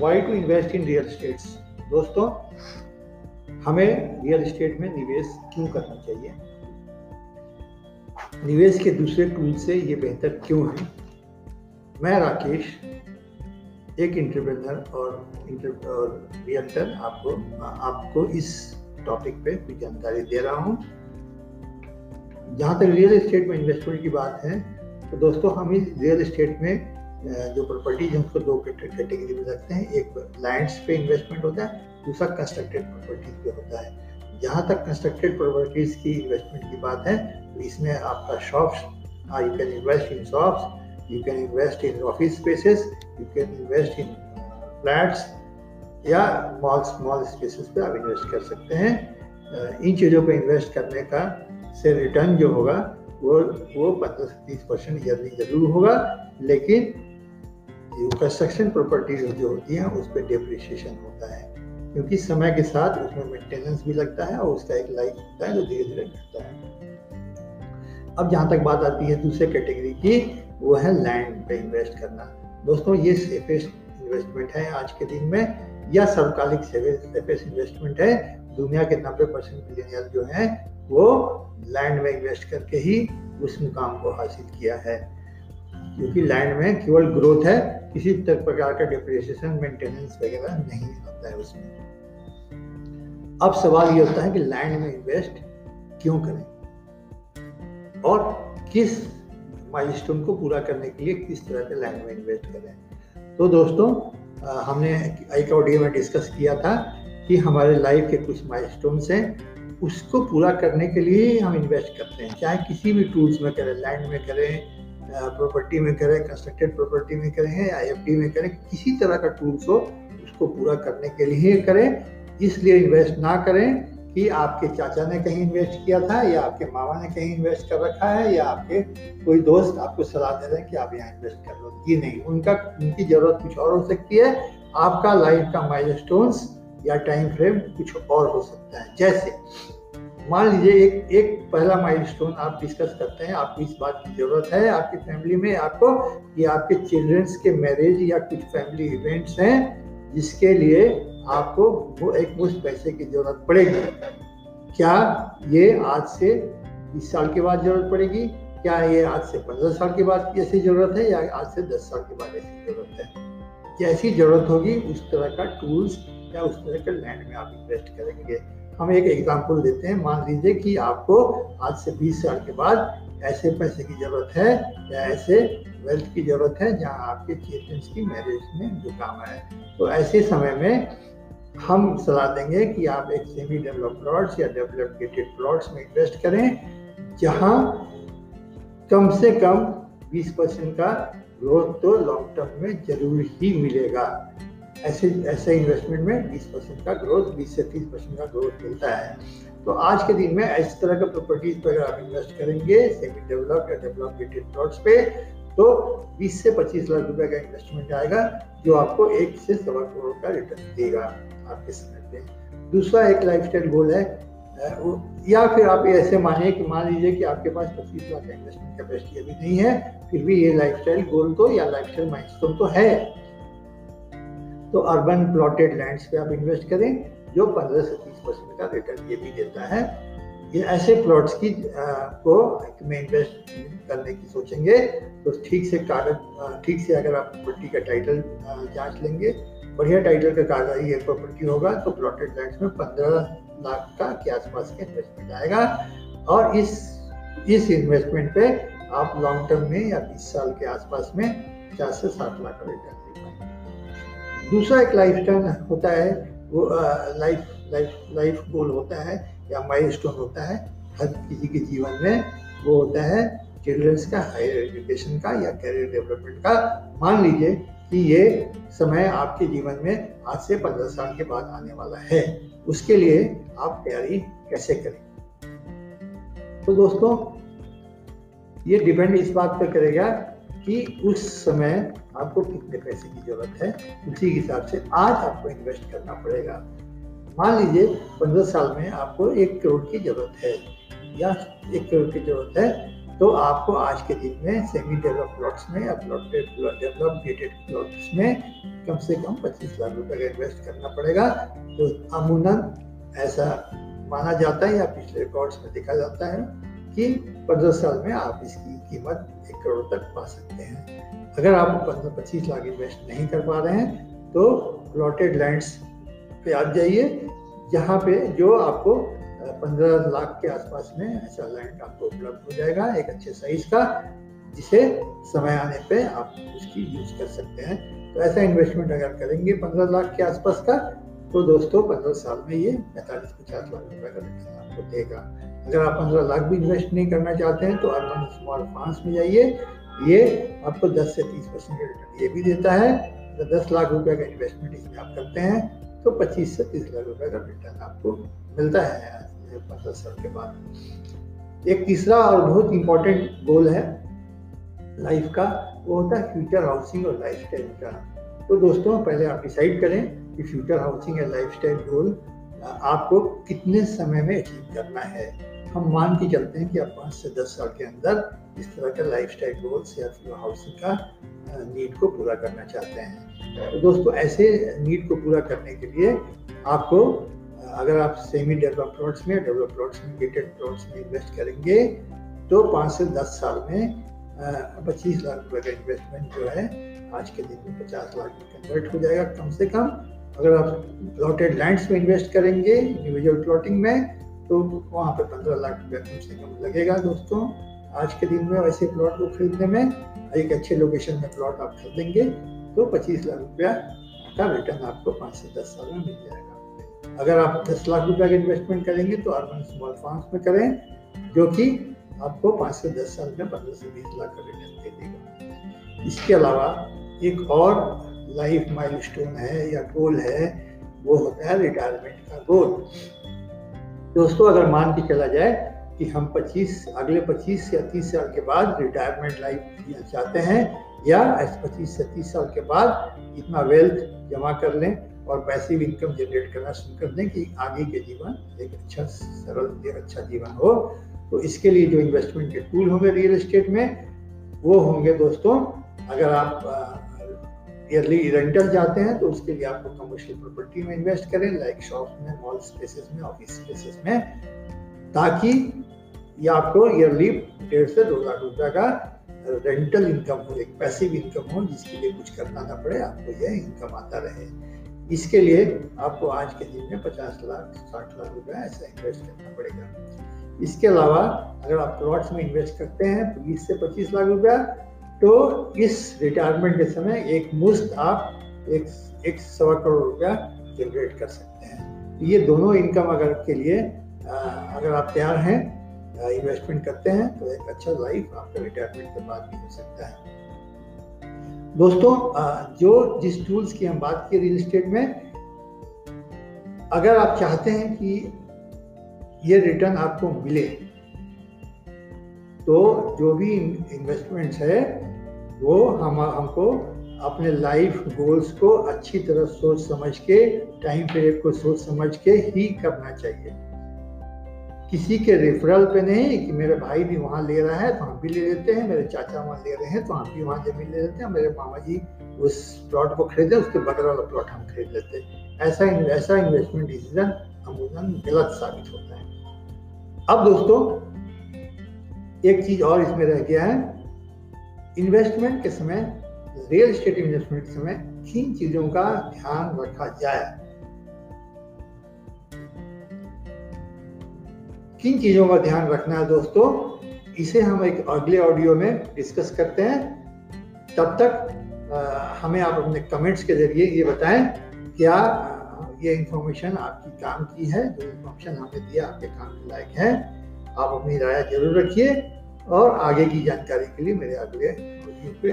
Why to invest in real estates दोस्तों, हमें real estate में निवेश क्यों करना चाहिए? निवेश के दूसरे टूल से ये बेहतर क्यों है? मैं राकेश, एक इंटरप्रेनर और इंटर और रियल्टर आपको आपको इस टॉपिक पे कुछ जानकारी दे रहा हूँ। जहाँ तक रियल इस्टेट में इन्वेस्टमेंट की बात है तो दोस्तों, हम इस रियल इस्टेट में जो प्रॉपर्टीज़ है उसको दो कैटेगरी में रखते हैं, एक लैंड्स पे इन्वेस्टमेंट होता है, दूसरा कंस्ट्रक्टेड प्रॉपर्टीज़ पे होता है। जहाँ तक कंस्ट्रक्टेड प्रॉपर्टीज़ की इन्वेस्टमेंट की बात है तो इसमें आपका shops you can invest in shops you can invest in office spaces you can invest in flats या मॉल स्मॉल स्पेसेस पे आप इन्वेस्ट कर सकते हैं। इन चीज़ों पे इन्वेस्ट करने का से रिटर्न जो होगा, वो वो पंद्रह से तीस परसेंट ईयरली ज़रूर होगा, लेकिन जो कंस्ट्रक्शन प्रॉपर्टीज़ जो होती हैं, उस पर डिप्रिशिएशन होता है। क्योंकि समय के साथ उसमें मेंटेनेंस भी लगता है और उसका एक लाइफ होता है जो धीरे धीरे घटता है। अब जहाँ तक बात आती है दूसरे कैटेगरी की, वो है लैंड पे इन्वेस्ट करना। दोस्तों, ये सेफेस्ट इन्वेस्टमेंट है आज के दिन में, या सर्वकालिक सेफेस्ट इन्वेस्टमेंट है। दुनिया के 90 परसेंट बिलियनियर जो हैं, वो लैंड में इन्वेस्ट करके ही उस मुकाम को हासिल किया है। क्योंकि लैंड में केवल ग्रोथ है, किसी प्रकार का डिप्रिसिएशन मेंटेनेंस वगैरह नहीं होता है उसमें। अब सवाल ये होता है कि लैंड में इन्वेस्ट क्यों करें? और किस माइलस्टोन को पूरा करने के लिए किस तरह के लैंड में इन्वेस्ट करें? तो दोस्तों हमने एक ऑडियो में डिस्कस किया था कि हमारे लाइफ के कुछ माइलस्टोन्स हैं, उसको पूरा करने के लिए हम इन्वेस्ट करते हैं। चाहे किसी भी टूल्स में करें लैंड में करें प्रॉपर्टी में करें कंस्ट्रक्टेड प्रॉपर्टी में करें, या आई में करें, किसी तरह का टूल्स हो, उसको पूरा करने के लिए करें। इसलिए इन्वेस्ट ना करें कि आपके चाचा ने कहीं इन्वेस्ट किया था, या आपके मामा ने कहीं इन्वेस्ट कर रखा है, या आपके कोई दोस्त आपको सलाह दे रहे हैं कि आप यहाँ इन्वेस्ट कर लो। ये नहीं, उनका, उनकी ज़रूरत कुछ और हो सकती है। आपका लाइफ का माइलस्टोन्स या टाइम फ्रेम कुछ और हो सकता है। जैसे मान लीजिए एक एक पहला माइलस्टोन आप डिस्कस करते हैं, आपको इस बात की ज़रूरत है, आपकी फैमिली में आपको कि आपके चिल्ड्रंस के मैरिज या कुछ फैमिली इवेंट्स हैं, जिसके लिए आपको वो एक मुश्त पैसे की ज़रूरत पड़ेगी। क्या ये आज से बीस साल के बाद ज़रूरत पड़ेगी? क्या ये आज से पंद्रह साल के बाद ऐसी ज़रूरत है या आज से दस साल के बाद ऐसी ज़रूरत है? जैसी ज़रूरत होगी, उस तरह का टूल्स या उस तरह के लैंड में आप इन्वेस्ट करेंगे। हम एक एग्ज़ाम्पल देते हैं। मान लीजिए कि आपको आज से 20 साल के बाद ऐसे पैसे की ज़रूरत है या ऐसे वेल्थ की ज़रूरत है जहाँ आपके चिल्ड्रंस की मैरिज में जो काम है। तो ऐसे समय में हम सलाह देंगे कि आप एक सेमी डेवलप प्लॉट्स या डेवलप गेटेड प्लॉट्स में इन्वेस्ट करें, जहाँ कम से कम 20 परसेंट का ग्रोथ तो लॉन्ग टर्म में ज़रूर ही मिलेगा। ऐसे ऐसे इन्वेस्टमेंट में 20 परसेंट का ग्रोथ 20 से 30 परसेंट का ग्रोथ मिलता है। तो आज के दिन में इस तरह का प्रॉपर्टीज़ पर अगर आप इन्वेस्ट करेंगे सेमी डेवलप या डेवलप गेटेड प्लॉट्स पे तो 20 से 25 लाख रुपए का इन्वेस्टमेंट आएगा, जो आपको एक से सवा करोड़ का रिटर्न देगा आपके समय पे। दूसरा एक लाइफ गोल है या फिर आप ऐसे मानिए कि मान लीजिए कि आपके पास पच्चीस लाख का इन्वेस्टमेंट कैपेसिटी अभी नहीं है, फिर भी ये लाइफ गोल तो या लाइफ स्टाइल तो है। तो अर्बन प्लॉटेड लैंड्स पे आप इन्वेस्ट करें जो 15 से 30 परसेंट का रिटर्न ये भी देता है। ये ऐसे प्लॉट्स की आ, को में इन्वेस्ट करने की सोचेंगे तो ठीक से कागज़ ठीक से अगर आप प्रॉपर्टी का टाइटल जाँच लेंगे बढ़िया टाइटल का कागज़ ये प्रॉपर्टी होगा तो प्लॉटेड लैंड्स में पंद्रह लाख का के आसपास का इन्वेस्टमेंट आएगा। और इस इस इन्वेस्टमेंट पे आप लॉन्ग टर्म में या बीस साल के आसपास में चार से सात लाख का रिटर्न दूसरा एक लाइफ स्टाइल होता है, वो लाइफ लाइफ लाइफ गोल होता है या माइलस्टोन होता है, हर किसी के जीवन में वो होता है चिल्ड्रंस का हायर एजुकेशन का या करियर डेवलपमेंट का। मान लीजिए कि ये समय आपके जीवन में आज से पंद्रह साल के बाद आने वाला है, उसके लिए आप तैयारी कैसे करें? तो दोस्तों, ये डिपेंड इस बात पर करेगा कि उस समय आपको कितने पैसे की ज़रूरत है, उसी हिसाब से आज आपको इन्वेस्ट करना पड़ेगा। मान लीजिए पंद्रह साल में आपको एक करोड़ की ज़रूरत है, या एक करोड़ की ज़रूरत है तो आपको आज के दिन में सेमी डेवलप प्लॉट्स में या प्लॉट्स में कम से कम 25 लाख रुपए का इन्वेस्ट करना पड़ेगा। तो अमूनन ऐसा माना जाता है या पिछले रिकॉर्ड्स में देखा जाता है। कि पंद्रह साल में आप इसकी कीमत एक करोड़ तक पा सकते हैं। अगर आप पंद्रह पच्चीस लाख इन्वेस्ट नहीं कर पा रहे हैं तो प्लॉटेड लैंड्स पे आप जाइए। जहाँ पे जो आपको पंद्रह लाख के आसपास में ऐसा लैंड आपको उपलब्ध हो जाएगा, एक अच्छे साइज़ का, जिसे समय आने पे आप उसकी यूज़ कर सकते हैं। तो ऐसा इन्वेस्टमेंट अगर करेंगे पंद्रह लाख के आसपास का तो दोस्तों, पंद्रह साल में ये पैंतालीस पचास लाख रुपए का आपको देगा। अगर आप पंद्रह लाख भी इन्वेस्ट नहीं करना चाहते हैं तो अर्बन स्मॉल फाइनेंस में जाइए। ये आपको दस से तीस परसेंट रिटर्न ये भी देता है। तो दस लाख रुपए का इन्वेस्टमेंट इसमें आप करते हैं तो पच्चीस से तीस लाख रुपए का रिटर्न आपको मिलता है पंद्रह साल के बाद। एक तीसरा और बहुत इंपॉर्टेंट गोल है लाइफ का, वो होता है फ्यूचर हाउसिंग और लाइफ स्टाइल का। तो दोस्तों, पहले आप डिसाइड करें कि फ्यूचर हाउसिंग या लाइफ स्टाइल गोल आपको कितने समय में अचीव करना है? हम मान के चलते हैं कि आप पाँच से दस साल के अंदर इस तरह का लाइफ स्टाइल गोल्स या फ्यूचर हाउसिंग का नीड को पूरा करना चाहते हैं। तो दोस्तों, ऐसे नीड को पूरा करने के लिए आपको अगर आप सेमी डेवलप प्लॉट्स में डेवलप प्लॉट्स में गेटेड प्लॉट्स में इन्वेस्ट करेंगे तो पाँच से दस साल में पच्चीस लाख रुपए का इन्वेस्टमेंट जो है, आज के दिन में पचास लाख में कन्वर्ट हो जाएगा, कम से कम। अगर आप प्लॉटेड लैंड्स में इन्वेस्ट करेंगे इंडिविजुअल प्लॉटिंग में तो वहाँ पर पंद्रह लाख रुपया कम से कम लगेगा दोस्तों। आज के दिन में वैसे प्लॉट को खरीदने में एक अच्छे लोकेशन में प्लॉट आप खरीदेंगे तो पच्चीस लाख रुपया का रिटर्न आपको पाँच से दस साल में मिल जाएगा। अगर आप दस लाख रुपए का इन्वेस्टमेंट करेंगे तो अर्बन स्मॉल फार्म्स में करें, जो कि आपको पाँच से दस साल में पंद्रह से बीस लाख का रिटर्न दे देगा। इसके अलावा एक और लाइफ माइलस्टोन है या गोल है, वो होता है रिटायरमेंट का गोल दोस्तों, अगर मान के चला जाए कि हम 25 अगले 25 या 30 साल के बाद रिटायरमेंट लाइफ जीना चाहते हैं, या 25 से 30 साल के बाद इतना वेल्थ जमा कर लें और पैसिव इनकम जनरेट करना शुरू कर दें कि आगे के जीवन एक अच्छा सरल, एक अच्छा जीवन हो तो इसके लिए जो इन्वेस्टमेंट के टूल होंगे रियल एस्टेट में, वो होंगे दोस्तों, अगर आप ईयरली रेंटल जाते हैं तो उसके लिए आपको कमर्शियल प्रॉपर्टी में इन्वेस्ट करें लाइक शॉप में मॉल स्पेसेस में ऑफ़िस स्पेसेस में, ताकि ये आपको ईयरली डेढ़ से दो लाख रुपए का रेंटल इनकम हो, एक पैसिव इनकम हो, जिसके लिए कुछ करना ना पड़े, आपको यह इनकम आता रहे। इसके लिए आपको आज के दिन में पचास लाख, साठ लाख रुपए ऐसा इन्वेस्ट करना पड़ेगा। इसके अलावा अगर आप प्लॉट्स में इन्वेस्ट करते हैं तो बीस से पच्चीस लाख रुपया तो इस रिटायरमेंट के समय एक मुश्त आप एक एक सवा करोड़ रुपया जनरेट कर सकते हैं। तो ये दोनों इनकम अगर के लिए आ, अगर आप तैयार हैं इन्वेस्टमेंट करते हैं तो एक अच्छा लाइफ आपका रिटायरमेंट के बाद भी हो सकता है। दोस्तों जो जिस टूल्स की हम बात की रियल इस्टेट में अगर आप चाहते हैं कि ये रिटर्न आपको मिले तो जो भी इन्वेस्टमेंट्स है वो हम, हमको अपने लाइफ गोल्स को अच्छी तरह सोच समझ के टाइम पीरियड को सोच समझ के ही करना चाहिए। किसी के रेफरल पे नहीं कि मेरे भाई भी वहाँ ले रहा है तो हम भी ले लेते हैं, मेरे चाचा वहाँ ले रहे हैं तो हम भी वहाँ ज़मीन ले लेते हैं, मेरे मामा जी उस प्लॉट को खरीदे, उसके बगल वाला प्लॉट हम खरीद लेते हैं। ऐसा ऐसा इन्वेस्टमेंट डिसीज़न अमूमन गलत साबित होता है। अब दोस्तों, एक चीज़ और इसमें रह गया है। इन्वेस्टमेंट के समय रियल स्टेट इन्वेस्टमेंट के समय किन चीज़ों का ध्यान रखा जाए। किन चीज़ों का ध्यान रखना है दोस्तों। इसे हम एक अगले ऑडियो में डिस्कस करते हैं। तब तक आ, हमें आप अपने कमेंट्स के ज़रिए ये बताएँ क्या ये इंफॉर्मेशन आपकी काम की है जो इंफॉर्मेशन हमें दिया आपके काम के लायक है। आप अपनी राय ज़रूर रखिए। और आगे की जानकारी के लिए मेरे अगले वीडियो पे